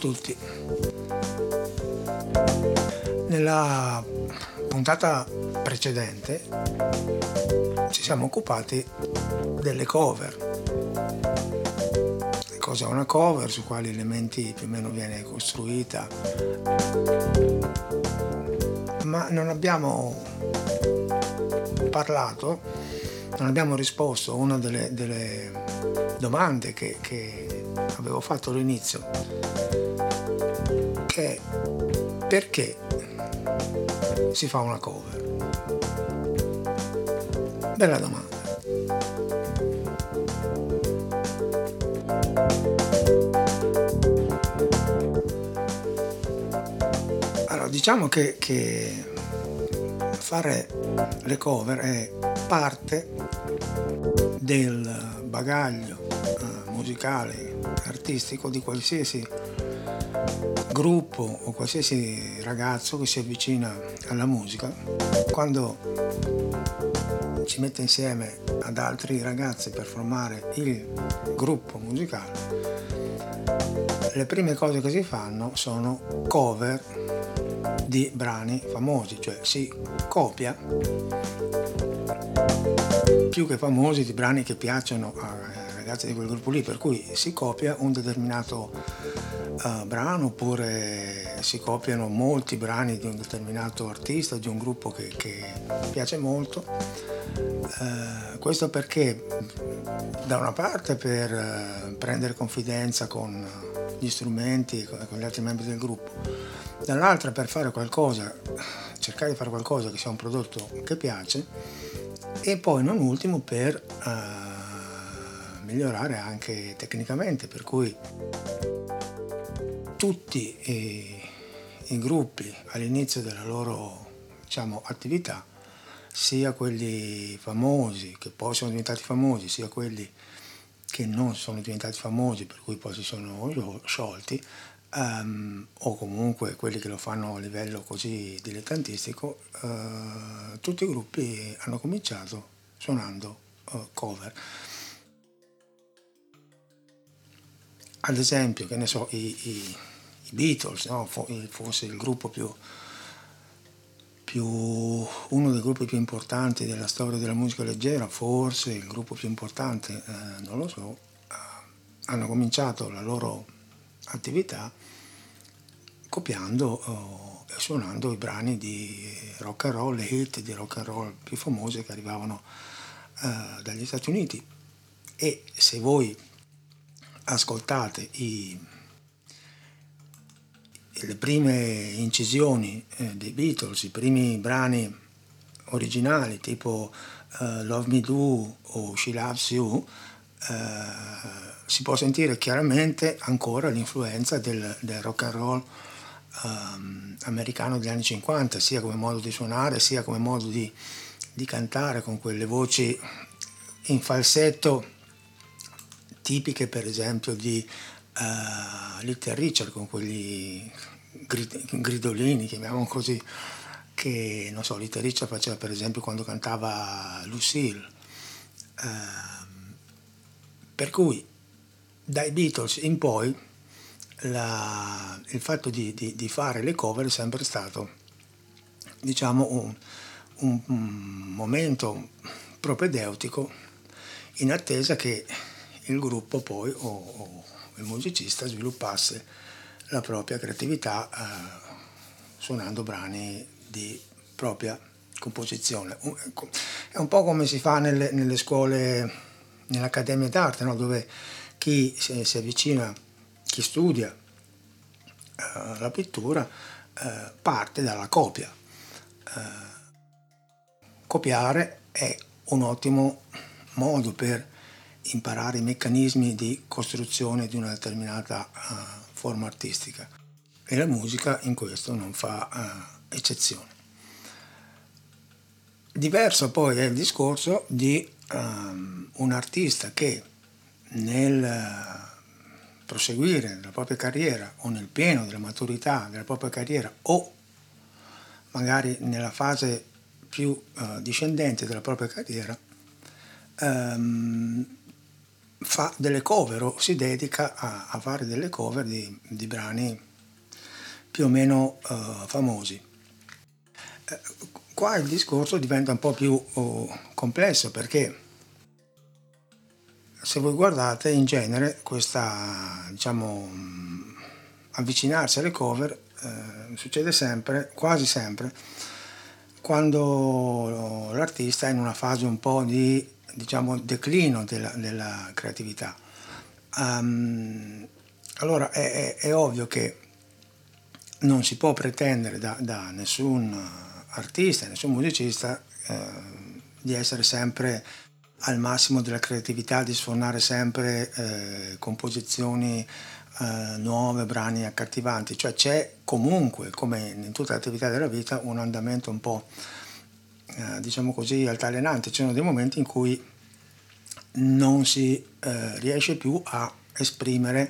Tutti. Nella puntata precedente ci siamo occupati delle cover. Cos'è una cover, su quali elementi più o meno viene costruita. Ma non abbiamo parlato, non abbiamo risposto a una delle, delle domande che, che avevo fatto all'inizio, che è perché si fa una cover? Bella domanda. Allora, diciamo che, che fare le cover è parte del bagaglio eh, musicale, artistico di qualsiasi gruppo o qualsiasi ragazzo che si avvicina alla musica, quando ci mette insieme ad altri ragazzi per formare il gruppo musicale, le prime cose che si fanno sono cover di brani famosi, cioè si copia più che famosi di brani che piacciono ai ragazzi di quel gruppo lì, per cui si copia un determinato uh, brano oppure si copiano molti brani di un determinato artista, di un gruppo che, che piace molto. Uh, questo perché da una parte per uh, prendere confidenza con gli strumenti, con, con gli altri membri del gruppo, dall'altra per fare qualcosa, cercare di fare qualcosa che sia un prodotto che piace e poi non ultimo per migliorare anche tecnicamente, per cui tutti i, i gruppi all'inizio della loro diciamo, attività, sia quelli famosi che poi sono diventati famosi, sia quelli che non sono diventati famosi, per cui poi si sono sciolti, um, o comunque quelli che lo fanno a livello così dilettantistico, uh, tutti i gruppi hanno cominciato suonando uh, cover. Ad esempio, che ne so, i, i, i Beatles, no? forse il gruppo più, più, uno dei gruppi più importanti della storia della musica leggera, forse il gruppo più importante, eh, non lo so, eh, hanno cominciato la loro attività copiando e eh, suonando i brani di rock and roll, le hit di rock and roll più famose che arrivavano eh, dagli Stati Uniti. E se voi ascoltate i, le prime incisioni eh, dei Beatles, i primi brani originali tipo uh, Love Me Do o She Loves You, uh, si può sentire chiaramente ancora l'influenza del, del rock and roll um, americano degli anni 50, sia come modo di suonare, sia come modo di, di cantare con quelle voci in falsetto tipiche per esempio di uh, Little Richard con quegli grid- gridolini, chiamiamolo così, che non so, Little Richard faceva per esempio quando cantava Lucille. Uh, per cui dai Beatles in poi la, il fatto di, di, di, fare le cover è sempre stato diciamo un, un momento propedeutico in attesa che il gruppo poi o, o il musicista sviluppasse la propria creatività eh, suonando brani di propria composizione. Ecco, è un po' come si fa nelle, nelle scuole, nell'Accademia d'arte, no? dove chi si, si, avvicina, chi studia eh, la pittura, eh, parte dalla copia. Eh, copiare è un ottimo modo per imparare i meccanismi di costruzione di una determinata uh, forma artistica e la musica in questo non fa uh, eccezione. Diverso poi è il discorso di um, un artista che nel uh, proseguire la propria carriera o nel pieno della maturità della propria carriera o magari nella fase più discendente della propria carriera um, fa delle cover o si dedica a, a fare delle cover di, di, brani più o meno uh, famosi. Eh, qua il discorso diventa un po' più uh, complesso perché se voi guardate in genere questa diciamo avvicinarsi alle cover eh, succede sempre, quasi sempre, quando l'artista è in una fase un po' di diciamo, declino della, della creatività. Um, allora è, è, è, ovvio che non si può pretendere da, da nessun artista, nessun musicista eh, di essere sempre al massimo della creatività, di sfornare sempre eh, composizioni eh, nuove, brani accattivanti, cioè c'è comunque, come in tutte le attività della vita, un andamento un po' eh, diciamo così altalenante, ci sono dei momenti in cui non si eh, riesce più a esprimere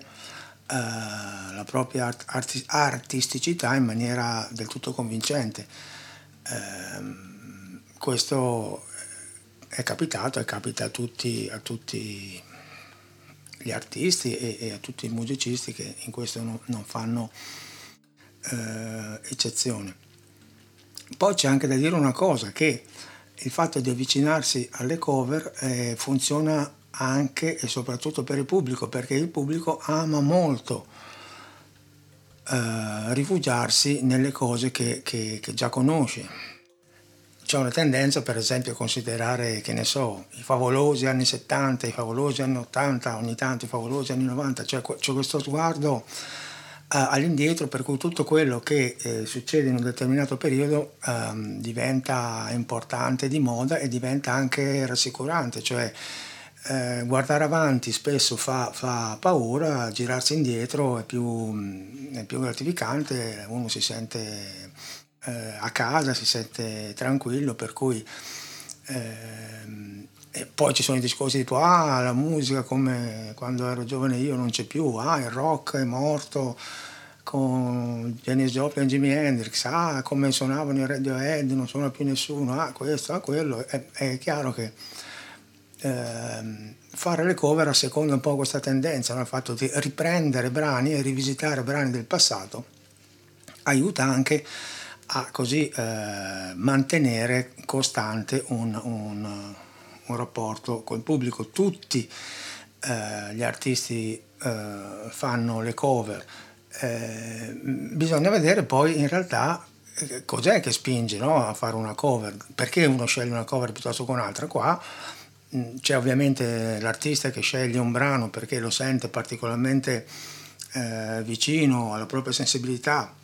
eh, la propria art- artisticità in maniera del tutto convincente. Ehm, questo è capitato e capita a tutti, a tutti gli artisti e, e, a tutti i musicisti che in questo non, non fanno eh, eccezione. Poi c'è anche da dire una cosa, che il fatto di avvicinarsi alle cover eh, funziona anche e soprattutto per il pubblico, perché il pubblico ama molto eh, rifugiarsi nelle cose che, che, che già conosce. C'è una tendenza per esempio a considerare, che ne so, i favolosi anni 70, i favolosi anni 80, ogni tanto i favolosi anni 90, cioè c'è questo sguardo all'indietro per cui tutto quello che eh, succede in un determinato periodo um, diventa importante di moda e diventa anche rassicurante, cioè eh, guardare avanti spesso fa, fa, paura, girarsi indietro è più, è più gratificante, uno si sente eh, a casa, si sente tranquillo, per cui ehm, e poi ci sono i discorsi tipo ah la musica come quando ero giovane io non c'è più, ah il rock è morto con Janis Joplin e Jimi Hendrix, ah come suonavano i Radiohead non suona più nessuno, ah questo, ah quello, è, è chiaro che eh, fare le cover a seconda un po' questa tendenza, no? il fatto di riprendere brani e rivisitare brani del passato aiuta anche a così eh, mantenere costante un, un, un, rapporto col pubblico. Tutti eh, gli artisti eh, fanno le cover, eh, bisogna vedere poi in realtà eh, cos'è che spinge no, a fare una cover, perché uno sceglie una cover piuttosto che un'altra. Qua mm, c'è ovviamente l'artista che sceglie un brano perché lo sente particolarmente eh, vicino alla propria sensibilità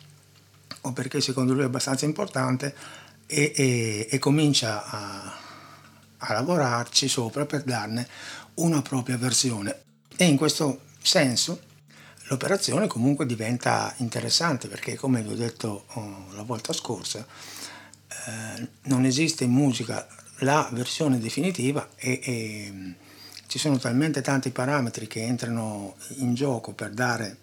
o perché secondo lui è abbastanza importante e, e, e comincia a, a lavorarci sopra per darne una propria versione. E in questo senso l'operazione comunque diventa interessante perché come vi ho detto oh, la volta scorsa eh, non esiste in musica la versione definitiva e, e, ci sono talmente tanti parametri che entrano in gioco per dare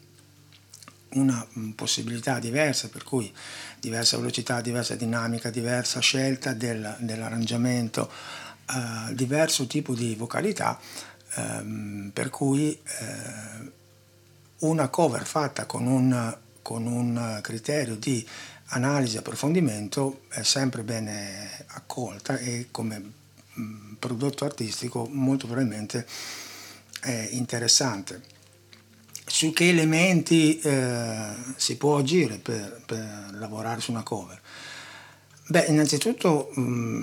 una mm, possibilità diversa, per cui diversa velocità, diversa dinamica, diversa scelta del, dell'arrangiamento, eh, diverso tipo di vocalità, ehm, per cui eh, una cover fatta con un, con un criterio di analisi e approfondimento è sempre bene accolta e come mm, prodotto artistico molto probabilmente è interessante su che elementi eh, si può agire per, per, lavorare su una cover? Beh, innanzitutto mh, mm,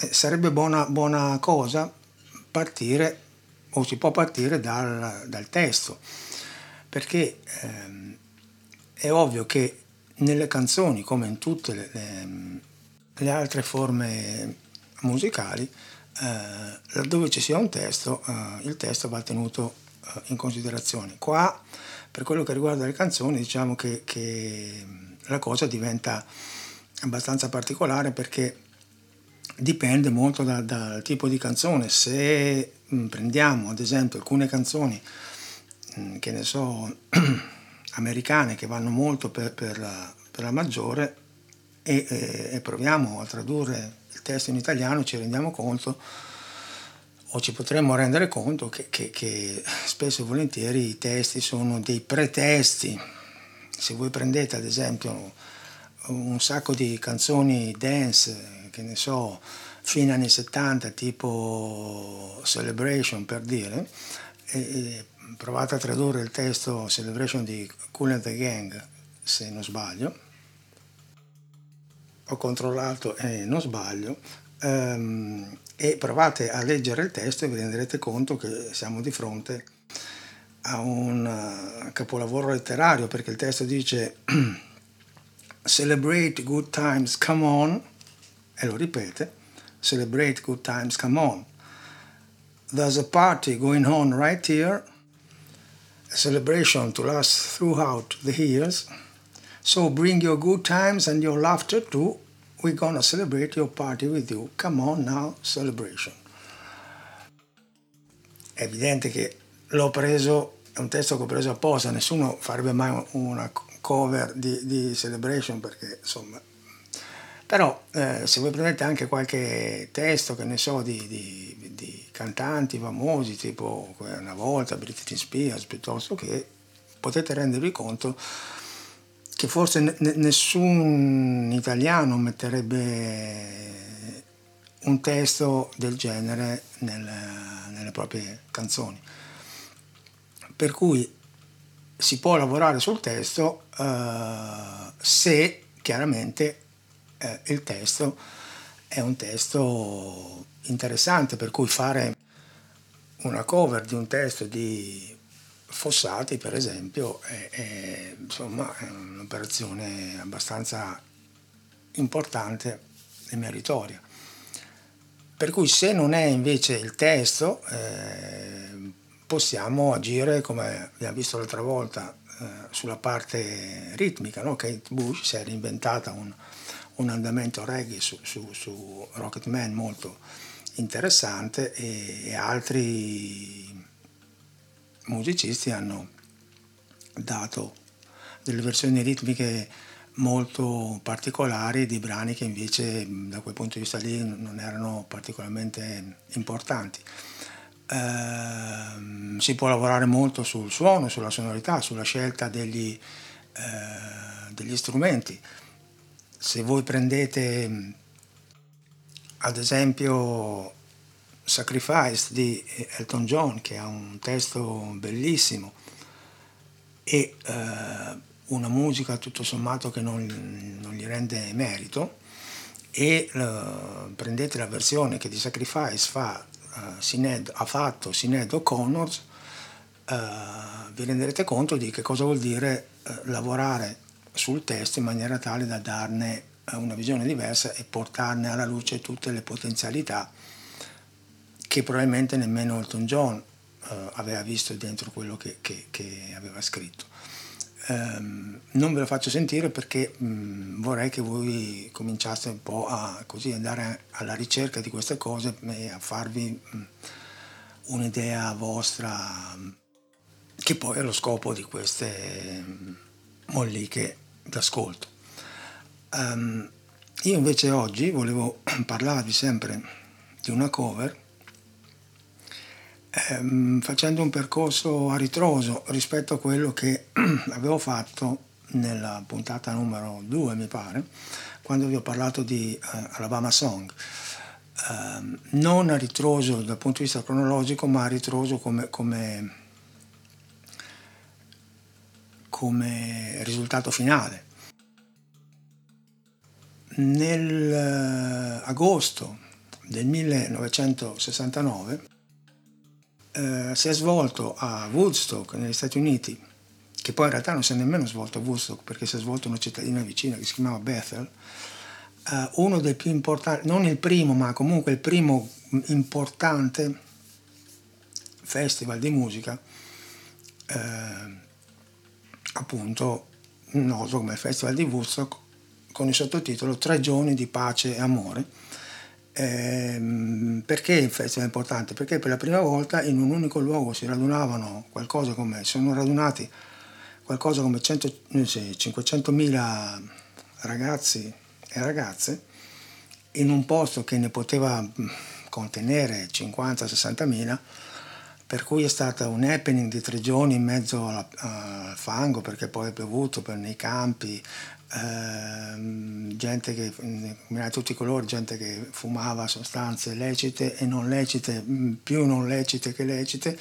eh, sarebbe buona, buona, cosa partire, o si può partire dal, dal testo, perché ehm, è ovvio che nelle canzoni, come in tutte le, le, le altre forme musicali, eh, laddove ci sia un testo, eh, il testo va tenuto in considerazione. Qua, per quello che riguarda le canzoni, diciamo che, che la cosa diventa abbastanza particolare perché dipende molto da, dal tipo di canzone. Se prendiamo ad esempio alcune canzoni, che ne so, americane che vanno molto per, per, la, per la, maggiore e, e, e proviamo a tradurre il testo in italiano, ci rendiamo conto o ci potremmo rendere conto che, che, che spesso e volentieri i testi sono dei pretesti. Se voi prendete ad esempio un sacco di canzoni dance, che ne so, fine anni 70, tipo Celebration per dire, e provate a tradurre il testo Celebration di Cool and the Gang, se non sbaglio, ho controllato e non sbaglio, um, e provate a leggere il testo e vi renderete conto che siamo di fronte a un uh, capolavoro letterario perché il testo dice celebrate good times, come on, e lo ripete, celebrate good times, come on. There's a party going on right here, a celebration to last throughout the years. So bring your good times and your laughter too. We're gonna celebrate your party with you. Come on now, celebration. È evidente che l'ho preso, è un testo che ho preso apposta, nessuno farebbe mai una cover di, di Celebration perché insomma però eh, se voi prendete anche qualche testo che ne so di, di, di cantanti famosi tipo una volta Britney Spears piuttosto che potete rendervi conto che forse n- nessun italiano metterebbe un testo del genere nel, nelle proprie canzoni. Per cui si può lavorare sul testo eh, se chiaramente eh, il testo è un testo interessante, per cui fare una cover di un testo di Fossati, per esempio, è, è, insomma, è un'operazione abbastanza importante e meritoria. Per cui se non è invece il testo, eh, possiamo agire come abbiamo visto l'altra volta eh, sulla parte ritmica. No? Kate Bush si è reinventata un, un andamento reggae su, su, su Rocketman molto interessante e, e altri musicisti hanno dato delle versioni ritmiche molto particolari di brani che invece da quel punto di vista lì non erano particolarmente importanti. Eh, si può lavorare molto sul suono, sulla sonorità, sulla scelta degli, eh, degli strumenti. Se voi prendete ad esempio Sacrifice di Elton John, che ha un testo bellissimo, e eh, una musica tutto sommato che non, non gli rende merito, e eh, prendete la versione che di Sacrifice fa uh, Sined, ha fatto Sined O'Connor, uh, vi renderete conto di che cosa vuol dire uh, lavorare sul testo in maniera tale da darne una visione diversa e portarne alla luce tutte le potenzialità che probabilmente nemmeno Elton John aveva visto dentro quello che, che, che aveva scritto. Um, non ve lo faccio sentire perché um, vorrei che voi cominciaste un po' a così, andare alla ricerca di queste cose e a farvi um, un'idea vostra che poi è lo scopo di queste molliche d'ascolto. io invece oggi volevo parlarvi sempre di una cover ehm, facendo un percorso a ritroso rispetto a quello che avevo fatto nella puntata numero 2 mi pare, quando vi ho parlato di uh, Alabama Song. Uh, non a ritroso dal punto di vista cronologico, ma a ritroso come, come, come risultato finale. Nell'agosto uh, del 1969 eh, si è svolto a Woodstock negli Stati Uniti, che poi in realtà non si è nemmeno svolto a Woodstock perché si è svolto in una cittadina vicina che si chiamava Bethel, eh, uno dei più importanti, non il primo, ma comunque il primo importante festival di musica, eh, appunto noto come Festival di Woodstock, con il sottotitolo Tre giorni di pace e amore eh, perché il è importante? Perché per la prima volta in un unico luogo si radunavano qualcosa come, sono radunati qualcosa come 100, 500.000 ragazzi e ragazze in un posto che ne poteva contenere 50-60 mila, per cui è stato un happening di tre giorni in mezzo alla, al fango perché poi è piovuto per, nei campi, ehm, gente che, di tutti i colori, gente che fumava sostanze lecite e non lecite, più non lecite che lecite,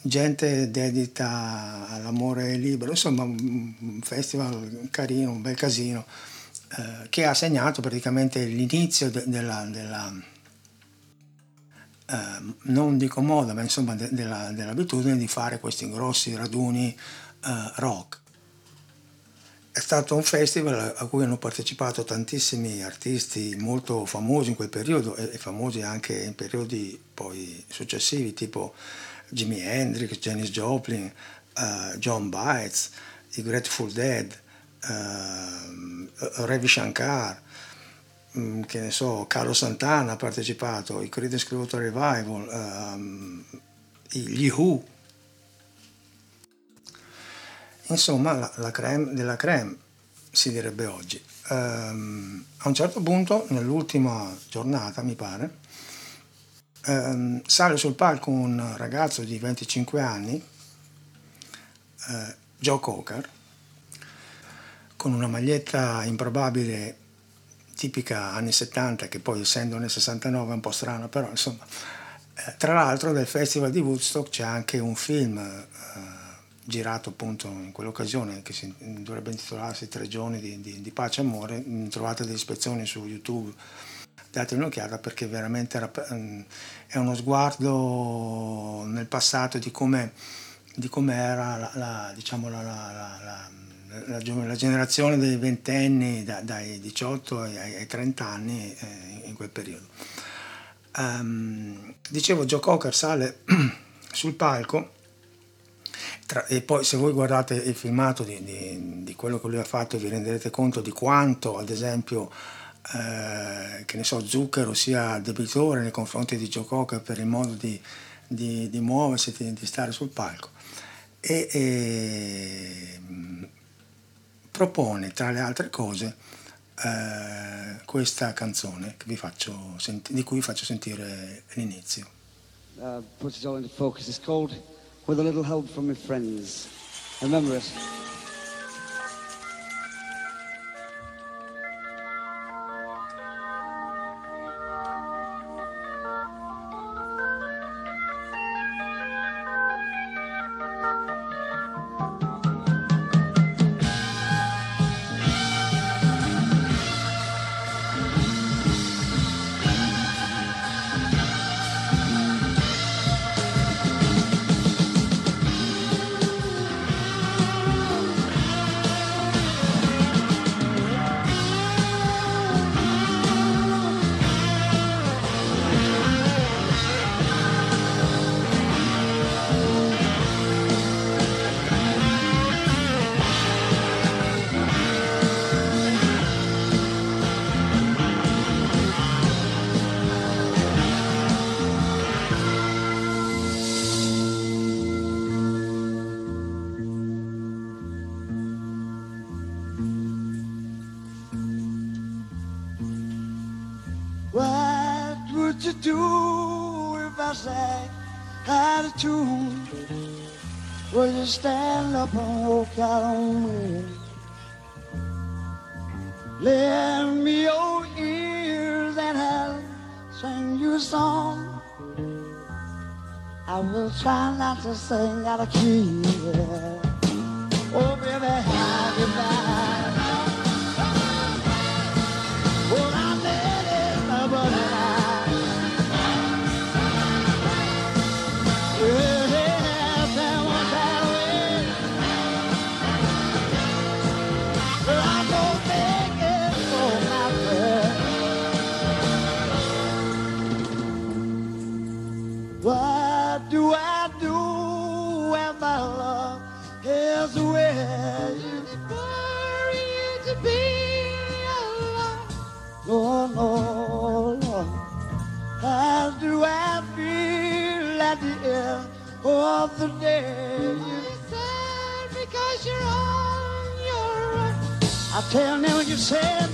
gente dedita all'amore libero, insomma un festival carino, un bel casino, eh, che ha segnato praticamente l'inizio de- della, della eh, non dico moda, ma insomma de- della, dell'abitudine di fare questi grossi raduni eh, rock. È stato un festival a cui hanno partecipato tantissimi artisti molto famosi in quel periodo e, e famosi anche in periodi poi successivi, tipo Jimi Hendrix, Janis Joplin, uh, John Bites, i Grateful Dead, uh, Ravi Shankar, che ne so, Carlo Santana ha partecipato, i Creedence Clearwater Revival, um, gli Who. Insomma, la, la creme della creme, si direbbe oggi. Um, a un certo punto, nell'ultima giornata, mi pare, ehm, sale sul palco un ragazzo di 25 anni, eh, Joe Cocker, con una maglietta improbabile tipica anni 70, che poi essendo nel 69 è un po' strana, però insomma. Eh, tra l'altro del Festival di Woodstock c'è anche un film eh, girato appunto in quell'occasione che si, dovrebbe intitolarsi Tre giorni di, di, di pace e amore, trovate delle ispezioni su YouTube date un'occhiata perché veramente mm, è uno sguardo nel passato di come era la, la, diciamo la, la, la, generazione dei ventenni da, dai 18 ai, ai 30 anni eh, in quel periodo. Um, dicevo, Joe Cocker sale sul palco tra, e poi se voi guardate il filmato di, di, di, quello che lui ha fatto vi renderete conto di quanto, ad esempio, eh, che ne so, Zucchero sia debitore nei confronti di Joe Cocker per il modo di, di, muoversi, di, stare sul palco. E, e, propone, tra le altre cose, eh, questa canzone senti- di cui vi faccio sentire l'inizio. Uh, puts it all into focus. It's called With a Little Help from My Friends. Remember it. Stand up and walk out on me. Lend me your ears and I'll sing you a song. I will try not to sing out of key. Oh, tell them you said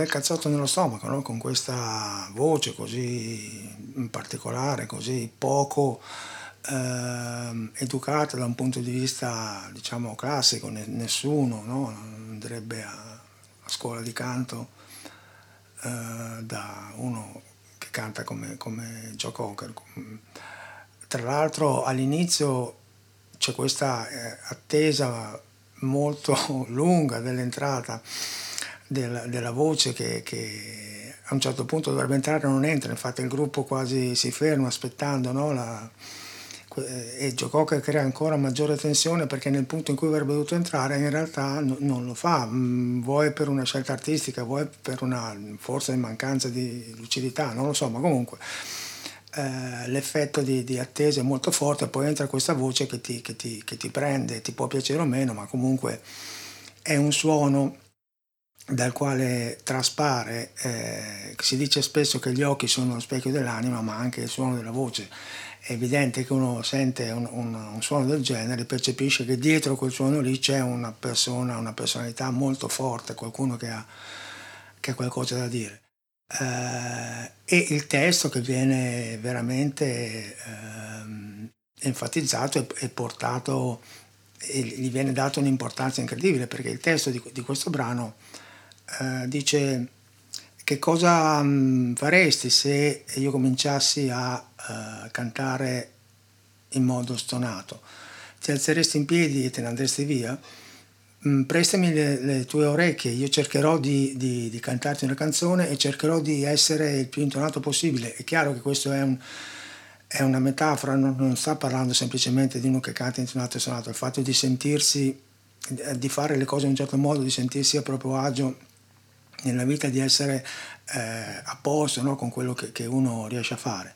bel cazzotto nello stomaco, no? con questa voce così particolare, così poco eh, educata da un punto di vista diciamo classico, nessuno no? andrebbe a, a, scuola di canto eh, da uno che canta come, come Joe Cocker. Tra l'altro all'inizio c'è questa eh, attesa molto lunga dell'entrata della, della voce che, che, a un certo punto dovrebbe entrare non entra, infatti il gruppo quasi si ferma aspettando no? La, e Joe Cocker crea ancora maggiore tensione perché nel punto in cui avrebbe dovuto entrare in realtà no, non lo fa, mm, vuoi per una scelta artistica, vuoi per una forse mancanza di lucidità, non lo so, ma comunque eh, l'effetto di, di, attesa è molto forte, poi entra questa voce che ti, che, ti, che ti prende, ti può piacere o meno, ma comunque è un suono dal quale traspare, eh, si dice spesso che gli occhi sono lo specchio dell'anima, ma anche il suono della voce. È evidente che uno sente un, un, un suono del genere, percepisce che dietro quel suono lì c'è una persona, una personalità molto forte, qualcuno che ha, che ha qualcosa da dire. Eh, e il testo che viene veramente eh, enfatizzato e, e portato, e gli viene dato un'importanza incredibile perché il testo di, di questo brano eh, dice che cosa mh, mm, faresti se io cominciassi a uh, cantare in modo stonato? Ti alzeresti in piedi e te ne andresti via? Mm, prestami le, le, tue orecchie, io cercherò di, di, di, cantarti una canzone e cercherò di essere il più intonato possibile. È chiaro che questo è, un, è una metafora, non, non, sta parlando semplicemente di uno che canta intonato e suonato, il fatto di sentirsi, di fare le cose in un certo modo, di sentirsi a proprio agio nella vita di essere eh, a posto no? con quello che, che, uno riesce a fare.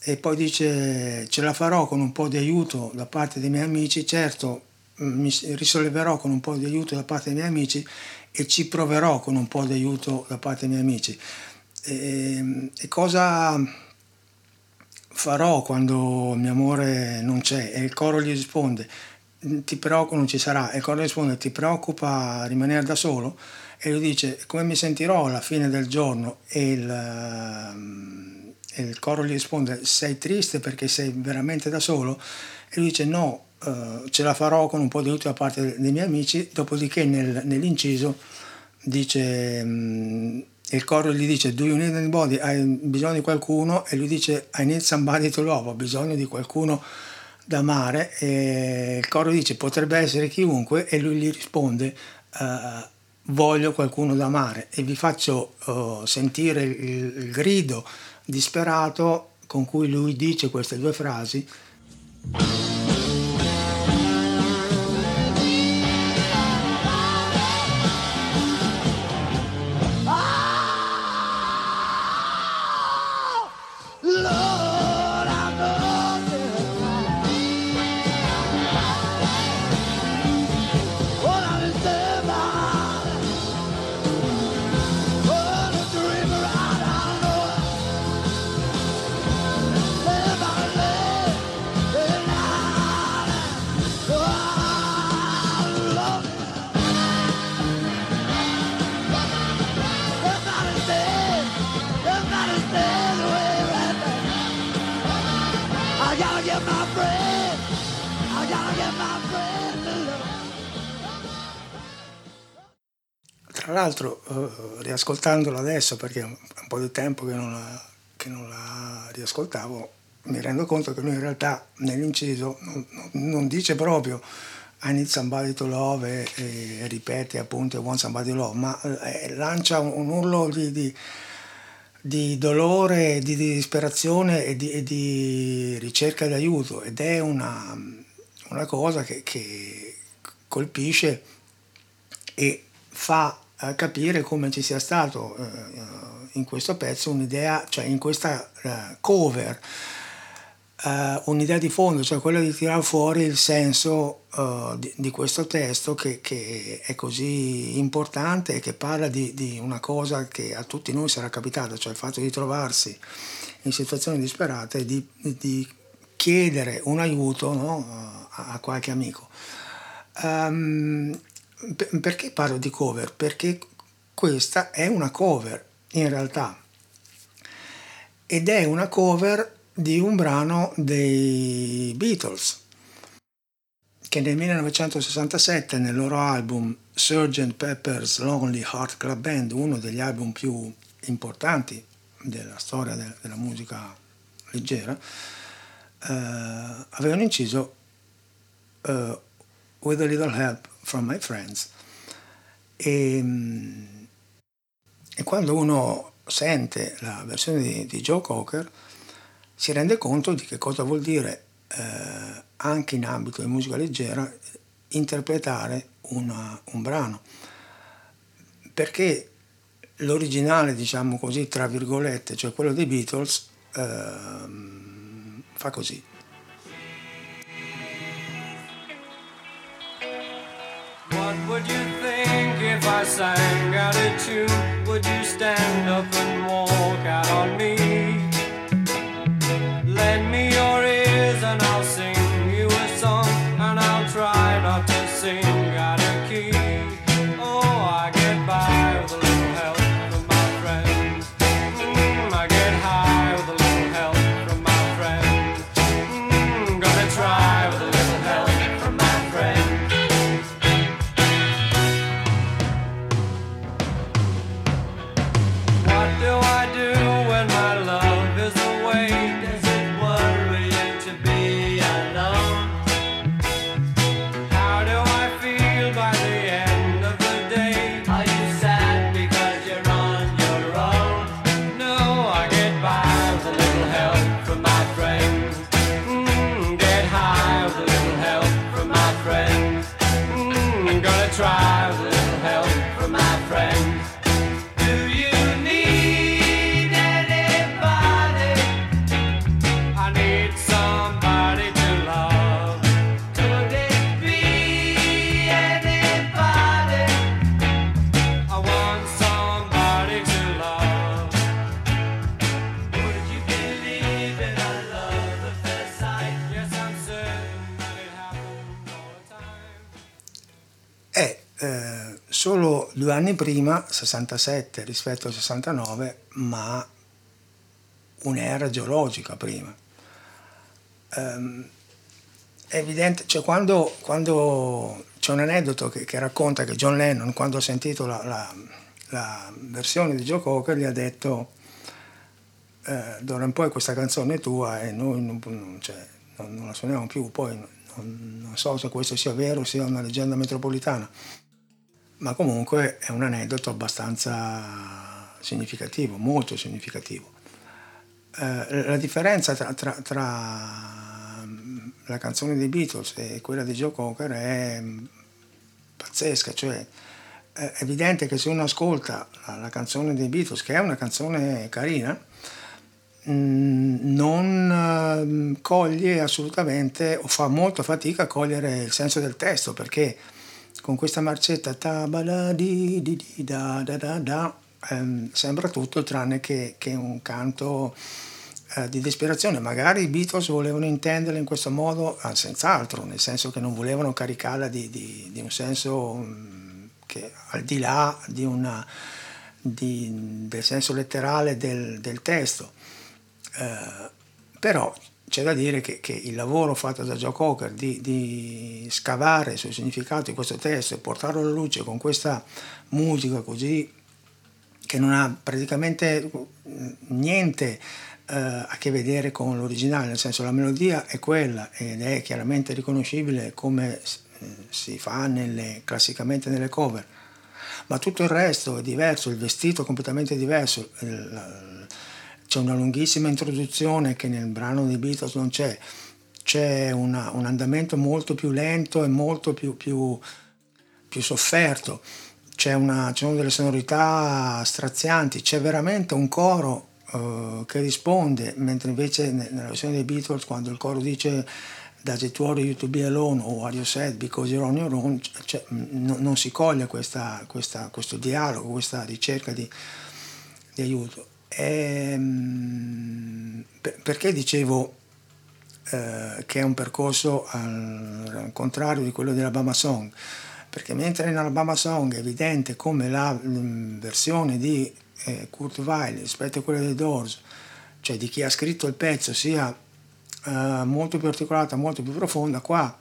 E poi dice ce la farò con un po' di aiuto da parte dei miei amici, certo mm, mi risolleverò con un po' di aiuto da parte dei miei amici e ci proverò con un po' di aiuto da parte dei miei amici. E, e cosa farò quando mio amore non c'è? E il coro gli risponde ti preoccupa, non ci sarà, e il coro risponde ti preoccupa rimanere da solo? E lui dice come mi sentirò alla fine del giorno? E il, ehm, e il coro gli risponde sei triste perché sei veramente da solo? E lui dice no, uh, ce la farò con un po' di aiuto da parte dei miei amici, dopodiché nel, nell'inciso dice... Um, il coro gli dice do you need anybody? Hai bisogno di qualcuno? E lui dice I need somebody to love, ho bisogno di qualcuno da amare. E il coro dice potrebbe essere chiunque? E lui gli risponde uh, voglio qualcuno da amare e vi faccio uh, sentire il, il grido disperato con cui lui dice queste due frasi. Tra l'altro, eh, riascoltandolo adesso, perché è un, po' di tempo che non, la, che non la riascoltavo, mi rendo conto che lui in realtà nell'inciso non, non dice proprio I need somebody to love e, e ripete appunto I want somebody to love, ma eh, lancia un, un urlo di, di, di, dolore, di disperazione e di, e di, ricerca di aiuto ed è una, una cosa che, che colpisce e fa eh, capire come ci sia stato eh, in questo pezzo un'idea, cioè in questa eh, cover, eh, un'idea di fondo, cioè quella di tirare fuori il senso di, di, questo testo che, che, è così importante e che parla di, di, una cosa che a tutti noi sarà capitata, cioè il fatto di trovarsi in situazioni disperate e di, di chiedere un aiuto no, a, a, qualche amico. Um, perché parlo di cover? Perché questa è una cover in realtà ed è una cover di un brano dei Beatles che nel 1967 nel loro album Sgt. Pepper's Lonely Heart Club Band, uno degli album più importanti della storia della musica leggera, eh, avevano inciso uh, With a Little Help from My Friends. E, e quando uno sente la versione di, di Joe Cocker, si rende conto di che cosa vuol dire eh, anche in ambito di musica leggera interpretare una, un brano. Perché l'originale, diciamo così, tra virgolette, cioè quello dei Beatles, eh, fa così. What would you think if I sang out a tune? Would you stand up and walk out on me? Lend me your ears and I'll sing solo due anni prima, 67 rispetto al 69, ma un'era geologica prima. Ehm, è evidente, cioè quando, quando c'è un aneddoto che, che racconta che John Lennon, quando ha sentito la, la- la versione di Joe Cocker, gli ha detto eh, d'ora in poi questa canzone è tua e noi non, non- cioè, non- non la suoniamo più, poi non so se questo sia vero o sia una leggenda metropolitana, ma comunque è un aneddoto abbastanza significativo, molto significativo. Eh, la differenza tra, tra- tra, la canzone dei Beatles e quella di Joe Cocker è pazzesca, cioè è evidente che se uno ascolta la, la canzone dei Beatles, che è una canzone carina, mm, non eh, coglie assolutamente o fa molta fatica a cogliere il senso del testo perché con questa marcetta tabala di di di da da da da ehm, sembra tutto tranne che, che un canto eh, di disperazione. Magari i Beatles volevano intenderla in questo modo, ah, senz'altro, nel senso che non volevano caricarla di, di- di un senso mm, che al di là di una, del senso letterale del, del testo. Eh, però c'è da dire che, che, il lavoro fatto da Joe Cocker di, di, scavare sul significato di questo testo e portarlo alla luce con questa musica così che non ha praticamente niente eh, a che vedere con l'originale, nel senso la melodia è quella ed è chiaramente riconoscibile come si fa nelle, classicamente nelle cover, ma tutto il resto è diverso, il vestito è completamente diverso, c'è una lunghissima introduzione che nel brano dei Beatles non c'è, c'è una, un andamento molto più lento e molto più, più, più sofferto, c'è una, c'è delle sonorità strazianti, c'è veramente un coro uh, che risponde, mentre invece nella versione dei Beatles quando il coro dice Does it worry you to be alone or are you sad because you're on your own? Cioè, no, non si coglie questa, questa, questo dialogo, questa ricerca di, di aiuto. Ehm, per, perché dicevo eh, che è un percorso al, al, contrario di quello dell'Alabama Song? Perché mentre in Alabama Song è evidente come la versione di eh, Kurt Weill rispetto a quella dei Doors, cioè di chi ha scritto il pezzo, sia eh, molto più articolata, molto più profonda. Qua,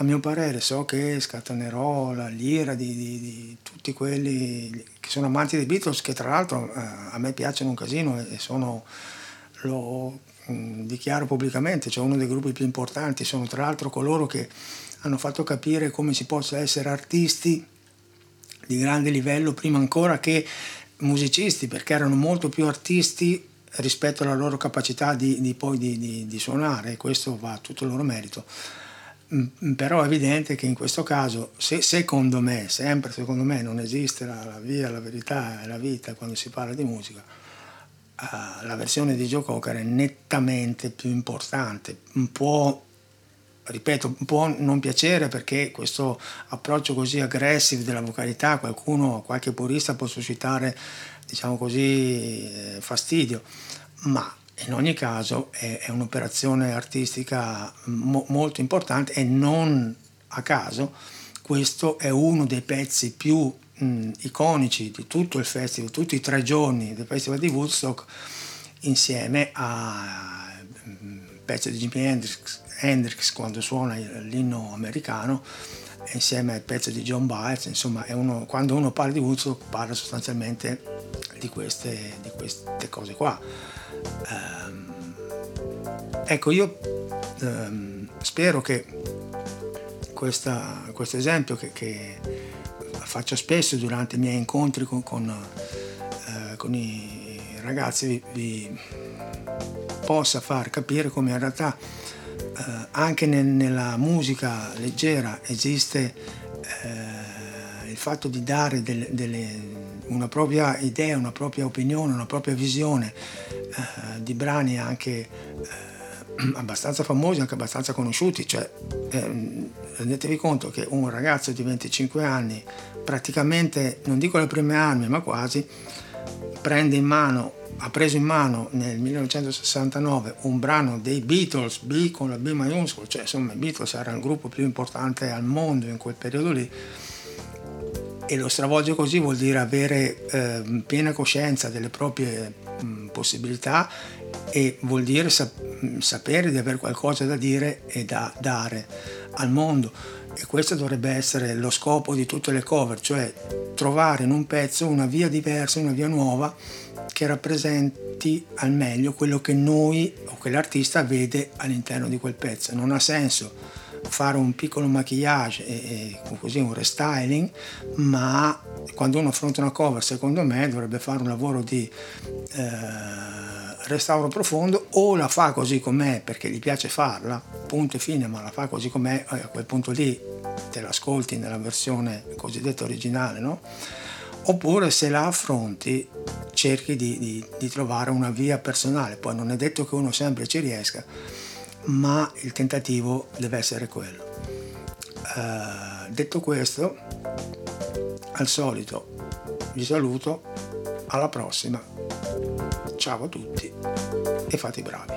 a mio parere, so che scatenerò l'ira di, di, di, tutti quelli che sono amanti dei Beatles, che tra l'altro eh, a me piacciono un casino e sono, lo mh, mm, dichiaro pubblicamente, cioè uno dei gruppi più importanti, sono tra l'altro coloro che hanno fatto capire come si possa essere artisti di grande livello prima ancora che musicisti, perché erano molto più artisti rispetto alla loro capacità di, di poi di, di, di, suonare, questo va a tutto il loro merito. Mm, mm, però è evidente che in questo caso, se, secondo me, sempre secondo me, non esiste la, la via, la verità e la vita quando si parla di musica, uh, la versione di Joe Cocker è nettamente più importante. Può, ripeto, può non piacere perché questo approccio così aggressivo della vocalità, qualcuno, qualche purista può suscitare diciamo così, eh, fastidio, ma in ogni caso è, è un'operazione artistica mo- molto importante e non a caso questo è uno dei pezzi più mh, iconici di tutto il festival, tutti i tre giorni del festival di Woodstock insieme a pezzo di Jimi Hendrix, Hendrix quando suona l'inno americano insieme al pezzo di John Biles, insomma uno, quando uno parla di Woodstock parla sostanzialmente di queste, di queste cose qua. Um, ecco, io um, spero che questo esempio che, che, faccio spesso durante i miei incontri con, con, uh, con i ragazzi vi, vi, possa far capire come in realtà uh, anche nel, nella musica leggera esiste uh, il fatto di dare delle, delle una propria idea, una propria opinione, una propria visione eh, di brani anche eh, abbastanza famosi, anche abbastanza conosciuti. Cioè, eh, rendetevi conto che un ragazzo di 25 anni, praticamente, non dico le prime armi, ma quasi, prende in mano, ha preso in mano nel 1969 un brano dei Beatles, B con la B maiuscola, cioè insomma i Beatles erano il gruppo più importante al mondo in quel periodo lì e lo stravolgere così vuol dire avere eh, piena coscienza delle proprie mh, possibilità e vuol dire sap- sapere di avere qualcosa da dire e da dare al mondo e questo dovrebbe essere lo scopo di tutte le cover, cioè trovare in un pezzo una via diversa, una via nuova che rappresenti al meglio quello che noi o che l'artista vede all'interno di quel pezzo. Non ha senso fare un piccolo maquillage e, e così un restyling, ma quando uno affronta una cover, secondo me, dovrebbe fare un lavoro di eh, restauro profondo o la fa così com'è perché gli piace farla, punto e fine, ma la fa così com'è, a quel punto lì te l'ascolti nella versione cosiddetta originale, no? Oppure se la affronti cerchi di, di, di trovare una via personale, poi non è detto che uno sempre ci riesca, ma il tentativo deve essere quello. Uh, detto questo, al solito vi saluto, alla prossima, ciao a tutti e fate i bravi.